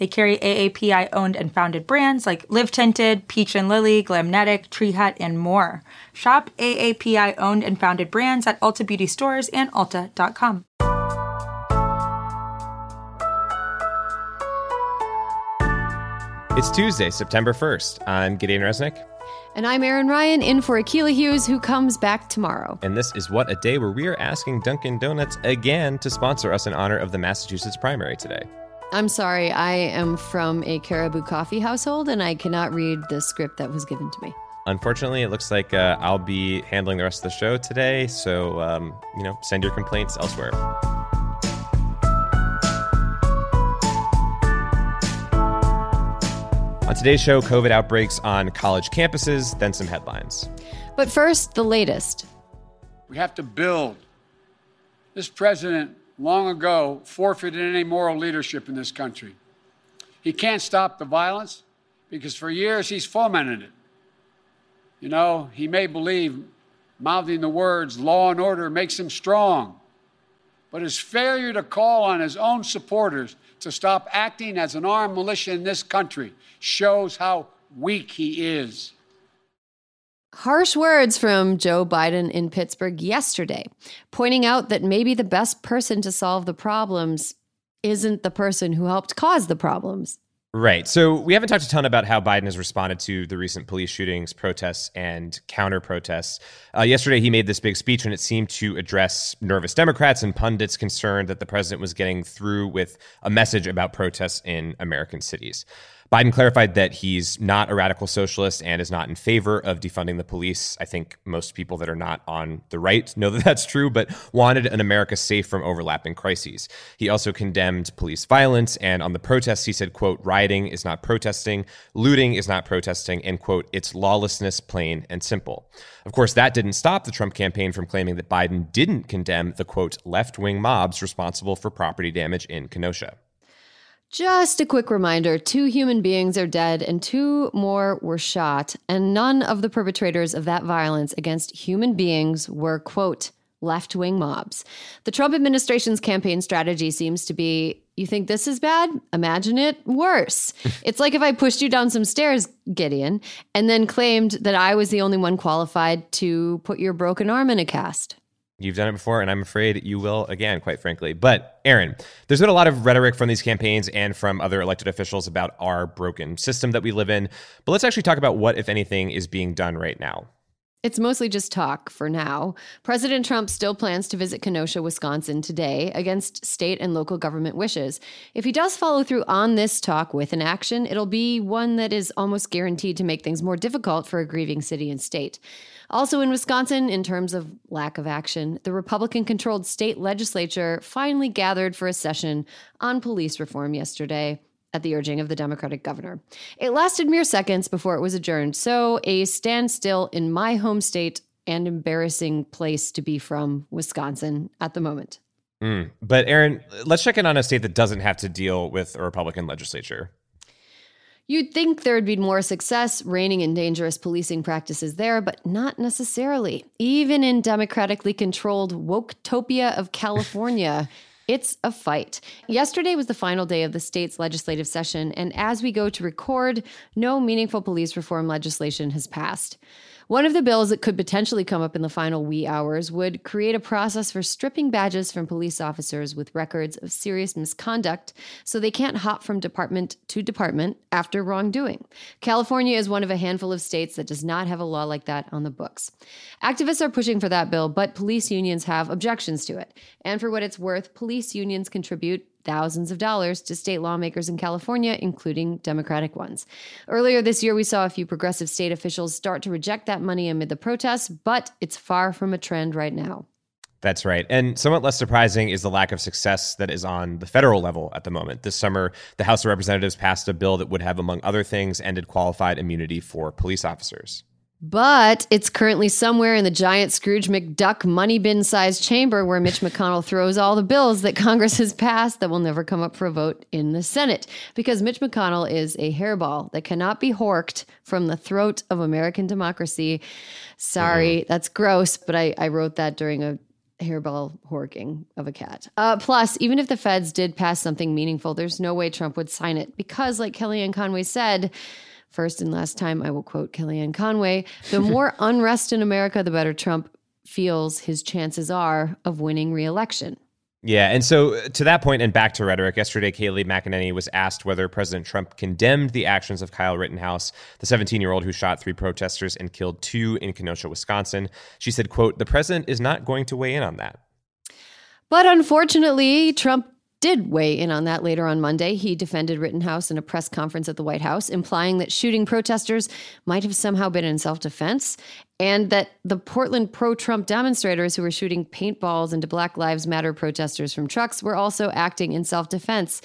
They carry AAPI owned and founded brands like Live Tinted, Peach and Lily, Glamnetic, Tree Hut, and more. Shop AAPI owned and founded brands at Ulta Beauty stores and Ulta.com. It's Tuesday, September 1st. I'm Gideon Resnick. And I'm Erin Ryan, in for Akilah Hughes, who comes back tomorrow. And this is What a Day, where we are asking Dunkin' Donuts again to sponsor us in honor of the Massachusetts primary today. I'm sorry, I am from a Caribou Coffee household and I cannot read the script that was given to me. Unfortunately, it looks like uh, I'll be handling the rest of the show today, so, um, you know, send your complaints elsewhere. On today's show, COVID outbreaks on college campuses, then some headlines. But first, the latest. We have to build. This president long ago forfeited any moral leadership in this country. He can't stop the violence because for years he's fomented it. You know, he may believe mouthing the words law and order makes him strong, but his failure to call on his own supporters to stop acting as an armed militia in this country shows how weak he is. Harsh words from Joe Biden in Pittsburgh yesterday, pointing out that maybe the best person to solve the problems isn't the person who helped cause the problems. Right. So we haven't talked a ton about how Biden has responded to the recent police shootings, protests, and counter protests. Uh, yesterday, he made this big speech, and it seemed to address nervous Democrats and pundits concerned that the president was getting through with a message about protests in American cities. Biden clarified that he's not a radical socialist and is not in favor of defunding the police. I think most people that are not on the right know that that's true, but wanted an America safe from overlapping crises. He also condemned police violence and on the protests he said, quote, rioting is not protesting, looting is not protesting, and quote, it's lawlessness plain and simple. Of course, that didn't stop the Trump campaign from claiming that Biden didn't condemn the quote, left-wing mobs responsible for property damage in Kenosha. Just a quick reminder two human beings are dead and two more were shot, and none of the perpetrators of that violence against human beings were, quote, left wing mobs. The Trump administration's campaign strategy seems to be you think this is bad? Imagine it worse. it's like if I pushed you down some stairs, Gideon, and then claimed that I was the only one qualified to put your broken arm in a cast. You've done it before, and I'm afraid you will again, quite frankly. But, Erin, there's been a lot of rhetoric from these campaigns and from other elected officials about our broken system that we live in. But let's actually talk about what, if anything, is being done right now. It's mostly just talk for now. President Trump still plans to visit Kenosha, Wisconsin today against state and local government wishes. If he does follow through on this talk with an action, it'll be one that is almost guaranteed to make things more difficult for a grieving city and state. Also in Wisconsin, in terms of lack of action, the Republican controlled state legislature finally gathered for a session on police reform yesterday at the urging of the Democratic governor. It lasted mere seconds before it was adjourned, so a standstill in my home state and embarrassing place to be from, Wisconsin, at the moment. Mm. But, Erin, let's check in on a state that doesn't have to deal with a Republican legislature. You'd think there would be more success reining in dangerous policing practices there, but not necessarily. Even in democratically controlled Woketopia of California, It's a fight. Yesterday was the final day of the state's legislative session, and as we go to record, no meaningful police reform legislation has passed. One of the bills that could potentially come up in the final wee hours would create a process for stripping badges from police officers with records of serious misconduct so they can't hop from department to department after wrongdoing. California is one of a handful of states that does not have a law like that on the books. Activists are pushing for that bill, but police unions have objections to it. And for what it's worth, police unions contribute thousands of dollars to state lawmakers in California, including Democratic ones. Earlier this year, we saw a few progressive state officials start to reject that money amid the protests, but it's far from a trend right now. That's right. And somewhat less surprising is the lack of success that is on the federal level at the moment. This summer, the House of Representatives passed a bill that would have, among other things, ended qualified immunity for police officers. But it's currently somewhere in the giant Scrooge McDuck money bin sized chamber where Mitch McConnell throws all the bills that Congress has passed that will never come up for a vote in the Senate. Because Mitch McConnell is a hairball that cannot be horked from the throat of American democracy. Sorry, that's gross, but I, I wrote that during a hairball horking of a cat. Uh, plus, even if the feds did pass something meaningful, there's no way Trump would sign it because, like Kellyanne Conway said, first and last time I will quote Kellyanne Conway the more unrest in America, the better Trump feels his chances are of winning reelection. Yeah, and so uh, to that point, and back to rhetoric, yesterday Kayleigh McEnany was asked whether President Trump condemned the actions of Kyle Rittenhouse, the 17-year-old who shot three protesters and killed two in Kenosha, Wisconsin. She said, "quote The president is not going to weigh in on that." But unfortunately, Trump did weigh in on that later on Monday. He defended Rittenhouse in a press conference at the White House, implying that shooting protesters might have somehow been in self defense and that the Portland pro Trump demonstrators who were shooting paintballs into Black Lives Matter protesters from trucks were also acting in self defense.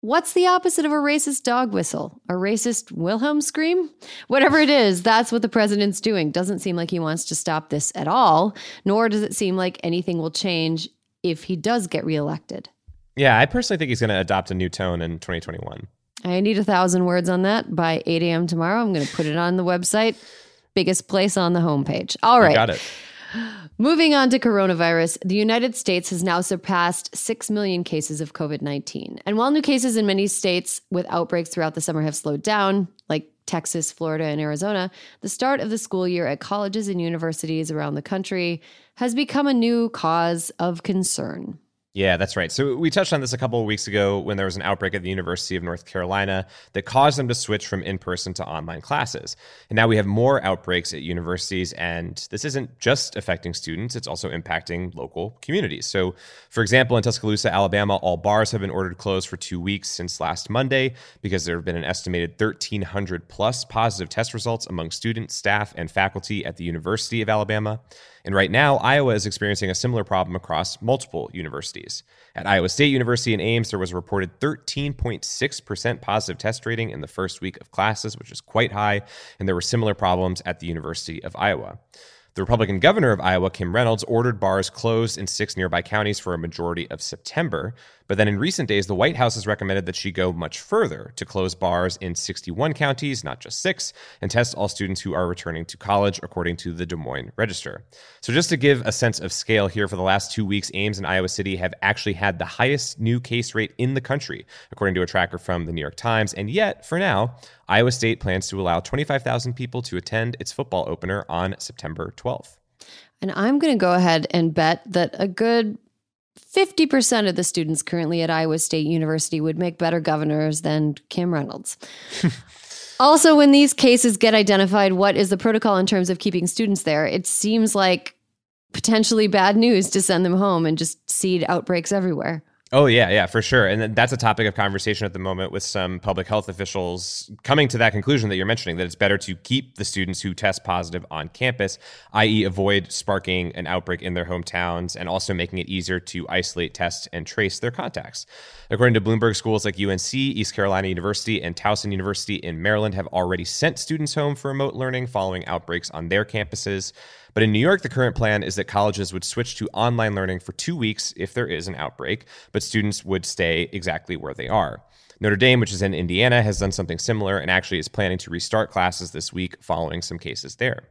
What's the opposite of a racist dog whistle? A racist Wilhelm scream? Whatever it is, that's what the president's doing. Doesn't seem like he wants to stop this at all, nor does it seem like anything will change if he does get reelected. Yeah, I personally think he's going to adopt a new tone in 2021. I need a thousand words on that by 8 a.m. tomorrow. I'm going to put it on the website, biggest place on the homepage. All right. You got it. Moving on to coronavirus, the United States has now surpassed 6 million cases of COVID 19. And while new cases in many states with outbreaks throughout the summer have slowed down, like Texas, Florida, and Arizona, the start of the school year at colleges and universities around the country has become a new cause of concern. Yeah, that's right. So we touched on this a couple of weeks ago when there was an outbreak at the University of North Carolina that caused them to switch from in person to online classes. And now we have more outbreaks at universities, and this isn't just affecting students, it's also impacting local communities. So, for example, in Tuscaloosa, Alabama, all bars have been ordered closed for two weeks since last Monday because there have been an estimated 1,300 plus positive test results among students, staff, and faculty at the University of Alabama. And right now, Iowa is experiencing a similar problem across multiple universities. At Iowa State University in Ames, there was a reported 13.6% positive test rating in the first week of classes, which is quite high. And there were similar problems at the University of Iowa. The Republican governor of Iowa, Kim Reynolds, ordered bars closed in six nearby counties for a majority of September. But then in recent days, the White House has recommended that she go much further to close bars in 61 counties, not just six, and test all students who are returning to college, according to the Des Moines Register. So, just to give a sense of scale here, for the last two weeks, Ames and Iowa City have actually had the highest new case rate in the country, according to a tracker from the New York Times. And yet, for now, Iowa State plans to allow 25,000 people to attend its football opener on September 12th. And I'm going to go ahead and bet that a good 50% of the students currently at Iowa State University would make better governors than Kim Reynolds. also, when these cases get identified, what is the protocol in terms of keeping students there? It seems like potentially bad news to send them home and just seed outbreaks everywhere. Oh yeah, yeah, for sure. And that's a topic of conversation at the moment with some public health officials coming to that conclusion that you're mentioning that it's better to keep the students who test positive on campus, i.e. avoid sparking an outbreak in their hometowns and also making it easier to isolate, test and trace their contacts. According to Bloomberg, schools like UNC, East Carolina University and Towson University in Maryland have already sent students home for remote learning following outbreaks on their campuses. But in New York, the current plan is that colleges would switch to online learning for two weeks if there is an outbreak, but students would stay exactly where they are. Notre Dame, which is in Indiana, has done something similar and actually is planning to restart classes this week following some cases there.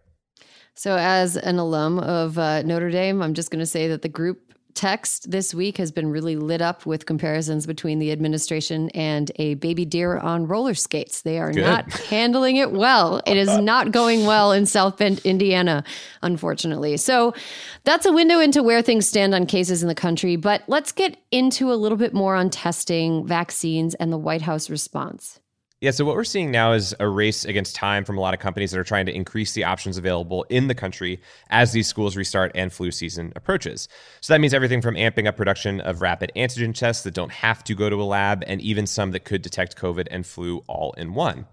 So, as an alum of uh, Notre Dame, I'm just going to say that the group text this week has been really lit up with comparisons between the administration and a baby deer on roller skates. They are Good. not handling it well. It is not going well in South Bend, Indiana, unfortunately. So that's a window into where things stand on cases in the country. But let's get into a little bit more on testing, vaccines, and the White House response. Yeah, so what we're seeing now is a race against time from a lot of companies that are trying to increase the options available in the country as these schools restart and flu season approaches. So that means everything from amping up production of rapid antigen tests that don't have to go to a lab, and even some that could detect COVID and flu all in one.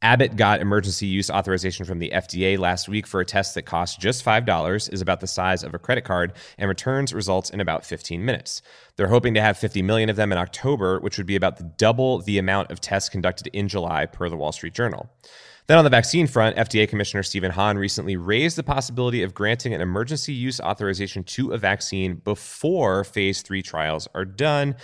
Abbott got emergency use authorization from the FDA last week for a test that costs just $5, is about the size of a credit card, and returns results in about 15 minutes. They're hoping to have 50 million of them in October, which would be about the double the amount of tests conducted in July, per the Wall Street Journal. Then on the vaccine front, FDA Commissioner Stephen Hahn recently raised the possibility of granting an emergency use authorization to a vaccine before phase three trials are done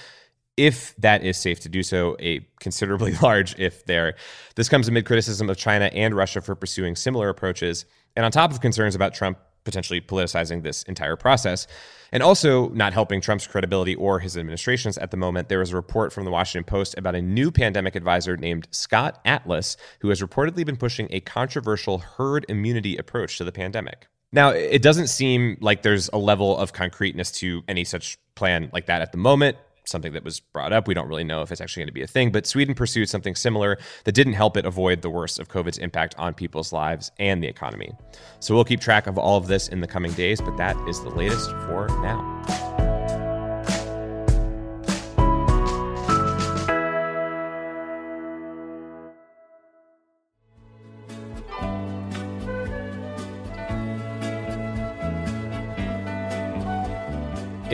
if that is safe to do so, a considerably large if there. This comes amid criticism of China and Russia for pursuing similar approaches, and on top of concerns about Trump potentially politicizing this entire process, and also not helping Trump's credibility or his administration's at the moment. There was a report from the Washington Post about a new pandemic advisor named Scott Atlas, who has reportedly been pushing a controversial herd immunity approach to the pandemic. Now, it doesn't seem like there's a level of concreteness to any such plan like that at the moment something that was brought up. We don't really know if it's actually going to be a thing, but Sweden pursued something similar that didn't help it avoid the worst of COVID's impact on people's lives and the economy. So we'll keep track of all of this in the coming days, but that is the latest for now.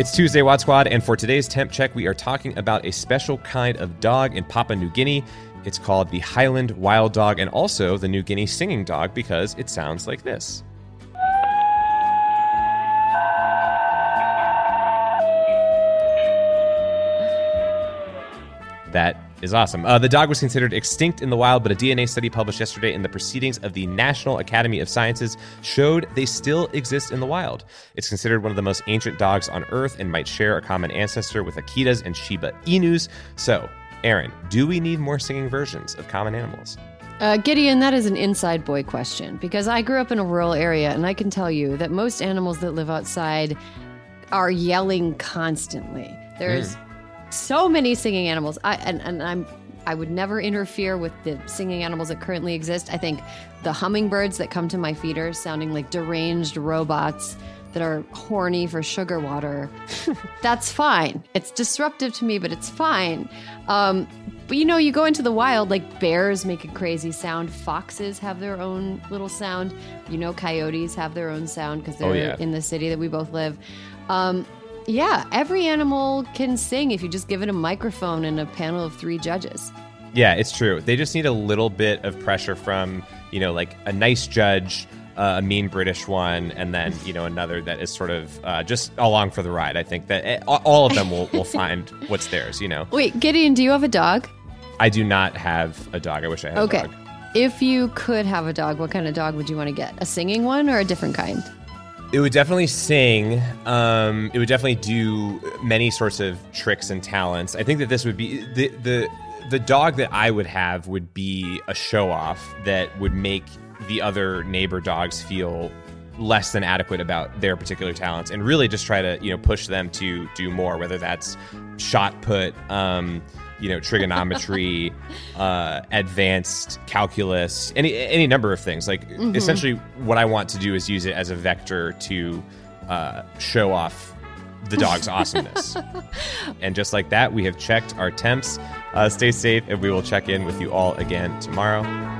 It's Tuesday, WAD Squad, and for today's temp check, we are talking about a special kind of dog in Papua New Guinea. It's called the Highland Wild Dog and also the New Guinea Singing Dog because it sounds like this. That is awesome. Uh, the dog was considered extinct in the wild, but a DNA study published yesterday in the Proceedings of the National Academy of Sciences showed they still exist in the wild. It's considered one of the most ancient dogs on Earth and might share a common ancestor with Akitas and Shiba Inus. So, Erin, do we need more singing versions of common animals? Uh, Gideon, that is an inside boy question because I grew up in a rural area and I can tell you that most animals that live outside are yelling constantly. There's mm so many singing animals. I and, and I'm I would never interfere with the singing animals that currently exist. I think the hummingbirds that come to my feeders sounding like deranged robots that are horny for sugar water, that's fine. It's disruptive to me, but it's fine. Um, but you know, you go into the wild, like bears make a crazy sound, foxes have their own little sound. You know, coyotes have their own sound because they're oh, yeah. in the city that we both live. Um, yeah, every animal can sing if you just give it a microphone and a panel of three judges. Yeah, it's true. They just need a little bit of pressure from, you know, like a nice judge, uh, a mean British one, and then, you know, another that is sort of uh, just along for the ride. I think that it, eh, all of them will, will find what's theirs, you know. Wait, Gideon, do you have a dog? I do not have a dog. I wish I had okay. a dog. If you could have a dog, what kind of dog would you want to get? A singing one or a different kind? It would definitely sing. Um, it would definitely do many sorts of tricks and talents. I think that this would be the the the dog that I would have would be a show off that would make the other neighbor dogs feel less than adequate about their particular talents and really just try to you know push them to do more whether that's shot put um, you know trigonometry uh, advanced calculus any any number of things. Like mm-hmm. essentially what i want to do is use it as a vector to uh, show off the dog's awesomeness. And just like that we have checked our temps. Uh, stay safe and we will check in with you all again tomorrow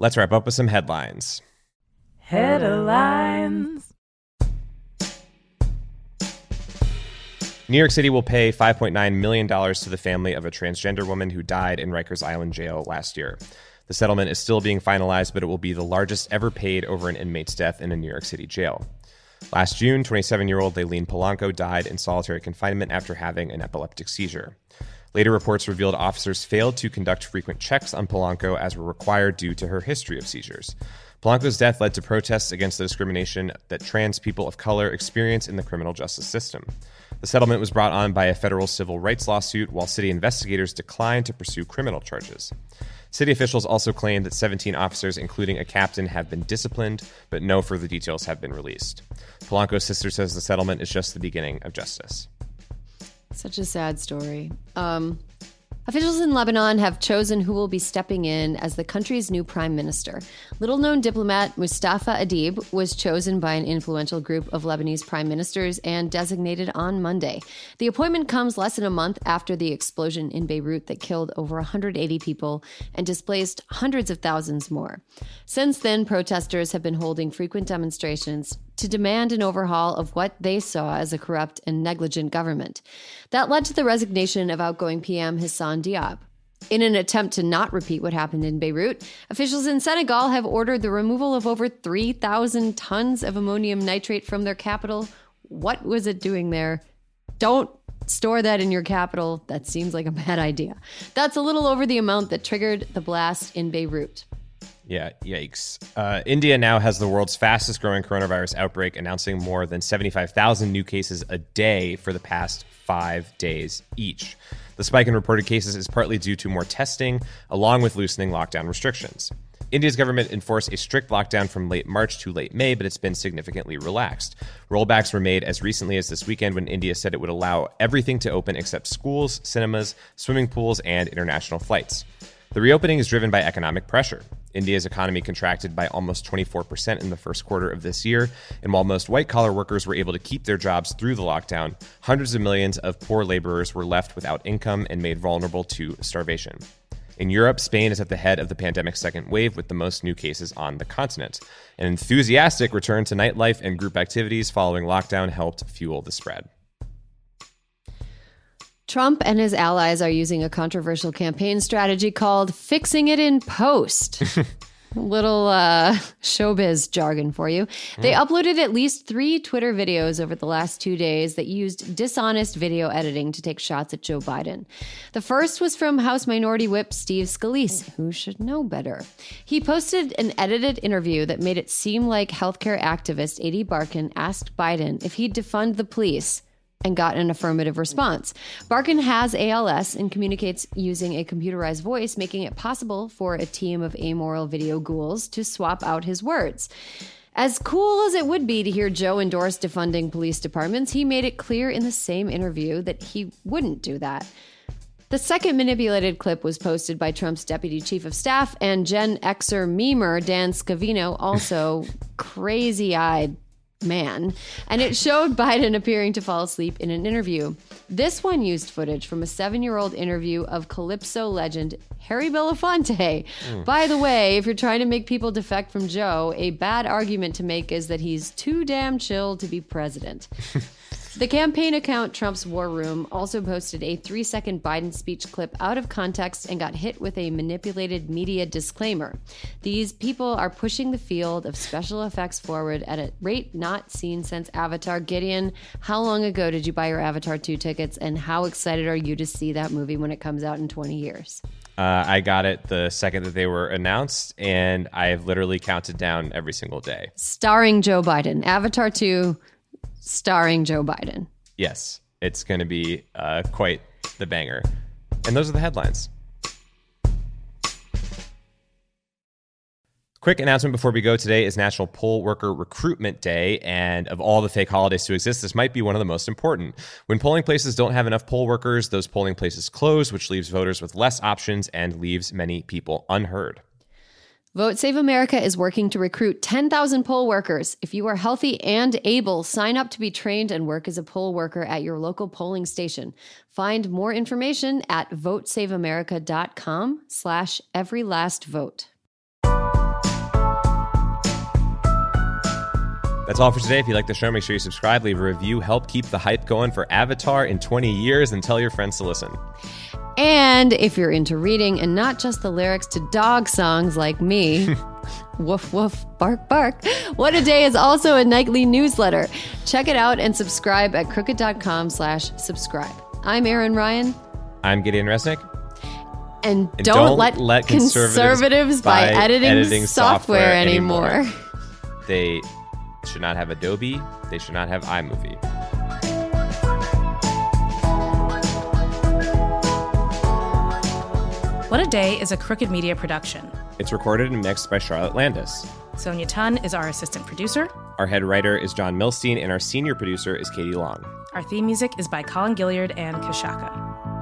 Let's wrap up with some headlines. Headlines. New York City will pay $5.9 million to the family of a transgender woman who died in Rikers Island jail last year. The settlement is still being finalized, but it will be the largest ever paid over an inmate's death in a New York City jail. Last June, 27 year old Layleen Polanco died in solitary confinement after having an epileptic seizure. Later reports revealed officers failed to conduct frequent checks on Polanco as were required due to her history of seizures. Polanco's death led to protests against the discrimination that trans people of color experience in the criminal justice system. The settlement was brought on by a federal civil rights lawsuit, while city investigators declined to pursue criminal charges. City officials also claimed that 17 officers, including a captain, have been disciplined, but no further details have been released. Polanco's sister says the settlement is just the beginning of justice. Such a sad story. Um, Officials in Lebanon have chosen who will be stepping in as the country's new prime minister. Little known diplomat Mustafa Adib was chosen by an influential group of Lebanese prime ministers and designated on Monday. The appointment comes less than a month after the explosion in Beirut that killed over 180 people and displaced hundreds of thousands more. Since then, protesters have been holding frequent demonstrations to demand an overhaul of what they saw as a corrupt and negligent government. That led to the resignation of outgoing PM Hassan Diab. In an attempt to not repeat what happened in Beirut, officials in Senegal have ordered the removal of over 3,000 tons of ammonium nitrate from their capital. What was it doing there? Don't store that in your capital. That seems like a bad idea. That's a little over the amount that triggered the blast in Beirut. Yeah, yikes. Uh, India now has the world's fastest growing coronavirus outbreak, announcing more than 75,000 new cases a day for the past five days each. The spike in reported cases is partly due to more testing, along with loosening lockdown restrictions. India's government enforced a strict lockdown from late March to late May, but it's been significantly relaxed. Rollbacks were made as recently as this weekend when India said it would allow everything to open except schools, cinemas, swimming pools, and international flights. The reopening is driven by economic pressure. India's economy contracted by almost 24% in the first quarter of this year, and while most white collar workers were able to keep their jobs through the lockdown, hundreds of millions of poor laborers were left without income and made vulnerable to starvation. In Europe, Spain is at the head of the pandemic's second wave with the most new cases on the continent. An enthusiastic return to nightlife and group activities following lockdown helped fuel the spread. Trump and his allies are using a controversial campaign strategy called fixing it in post. Little uh, showbiz jargon for you. They mm. uploaded at least three Twitter videos over the last two days that used dishonest video editing to take shots at Joe Biden. The first was from House Minority Whip Steve Scalise, who should know better. He posted an edited interview that made it seem like healthcare activist Ady Barkan asked Biden if he'd defund the police and got an affirmative response. Barkan has ALS and communicates using a computerized voice, making it possible for a team of amoral video ghouls to swap out his words. As cool as it would be to hear Joe endorse defunding police departments, he made it clear in the same interview that he wouldn't do that. The second manipulated clip was posted by Trump's deputy chief of staff and Gen Xer memer Dan Scavino, also crazy eyed man, and it showed Biden appearing to fall asleep in an interview. This one used footage from a seven year old interview of Calypso legend Harry Belafonte. Hmm. By the way, if you're trying to make people defect from Joe, a bad argument to make is that he's too damn chill to be president. The campaign account Trump's War Room also posted a three second Biden speech clip out of context and got hit with a manipulated media disclaimer. These people are pushing the field of special effects forward at a rate not seen since Avatar. Gideon, how long ago did you buy your Avatar 2 tickets and how excited are you to see that movie when it comes out in 20 years? Uh, I got it the second that they were announced, and I have literally counted down every single day. Starring Joe Biden. Avatar 2 starring Joe Biden. Yes, it's going to be uh, quite the banger. And those are the headlines. Quick announcement before we go today is National Poll Worker Recruitment Day. And of all the fake holidays to exist, this might be one of the most important. When polling places don't have enough poll workers, those polling places close, which leaves voters with less options and leaves many people unheard. Vote Save America is working to recruit 10,000 poll workers. If you are healthy and able, sign up to be trained and work as a poll worker at your local polling station. Find more information at votesaveamerica.com slash every last vote. That's all for today. If you like the show, make sure you subscribe, leave a review, help keep the hype going for Avatar in 20 years, and tell your friends to listen. And if you're into reading and not just the lyrics to dog songs like me, woof woof, bark bark, What a Day is also a nightly newsletter. Check it out and subscribe at crooked.com slash subscribe. I'm Erin Ryan. I'm Gideon Resnick. And, And don't, let, conservatives, buy, editing, software, anymore. They should not have Adobe. They should not have iMovie. What a Day is a Crooked Media production. It's recorded and mixed by Charlotte Landes. Sonia Tun is our assistant producer. Our head writer is Jon Milstein, and our senior producer is Katie Long. Our theme music is by Colin Gilliard and Kashaka.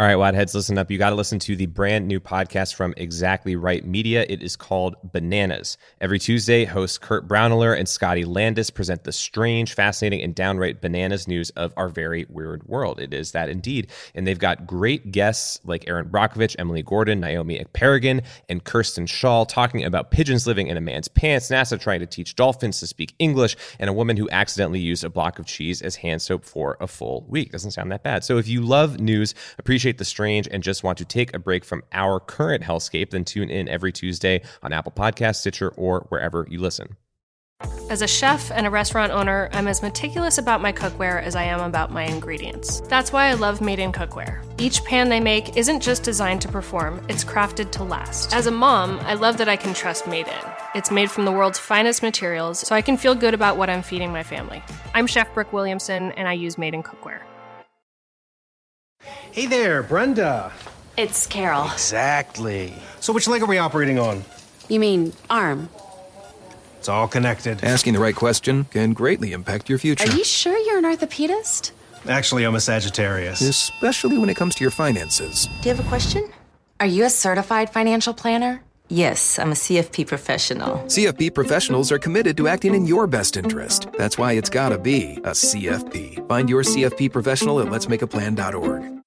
All right, Wadheads, listen up. You got to listen to the brand new podcast from Exactly Right Media. It is called Bananas. Every Tuesday, hosts Kurt Braunohler and Scotty Landes present the strange, fascinating, and downright bananas news of our very weird world. It is that indeed. And they've got great guests like Erin Brockovich, Emily Gordon, Naomi Ekperigin, and Kirsten Shaw talking about pigeons living in a man's pants, NASA trying to teach dolphins to speak English, and a woman who accidentally used a block of cheese as hand soap for a full week. Doesn't sound that bad. So if you love news, appreciate the strange, and just want to take a break from our current hellscape, then tune in every Tuesday on Apple Podcasts, Stitcher, or wherever you listen. As a chef and a restaurant owner, I'm as meticulous about my cookware as I am about my ingredients. That's why I love Made in Cookware. Each pan they make isn't just designed to perform, it's crafted to last. As a mom, I love that I can trust Made in. It's made from the world's finest materials, so I can feel good about what I'm feeding my family. I'm Chef Brooke Williamson, and I use Made in Cookware. Hey there, Brenda. It's Carol. Exactly. So, which leg are we operating on? You mean arm? It's all connected. Asking the right question can greatly impact your future. Are you sure you're an orthopedist? Actually, I'm a Sagittarius. Especially when it comes to your finances. Do you have a question? Are you a certified financial planner? Yes, I'm a CFP professional. CFP professionals are committed to acting in your best interest. That's why it's gotta be a CFP. Find your CFP professional at letsmakeaplan.org.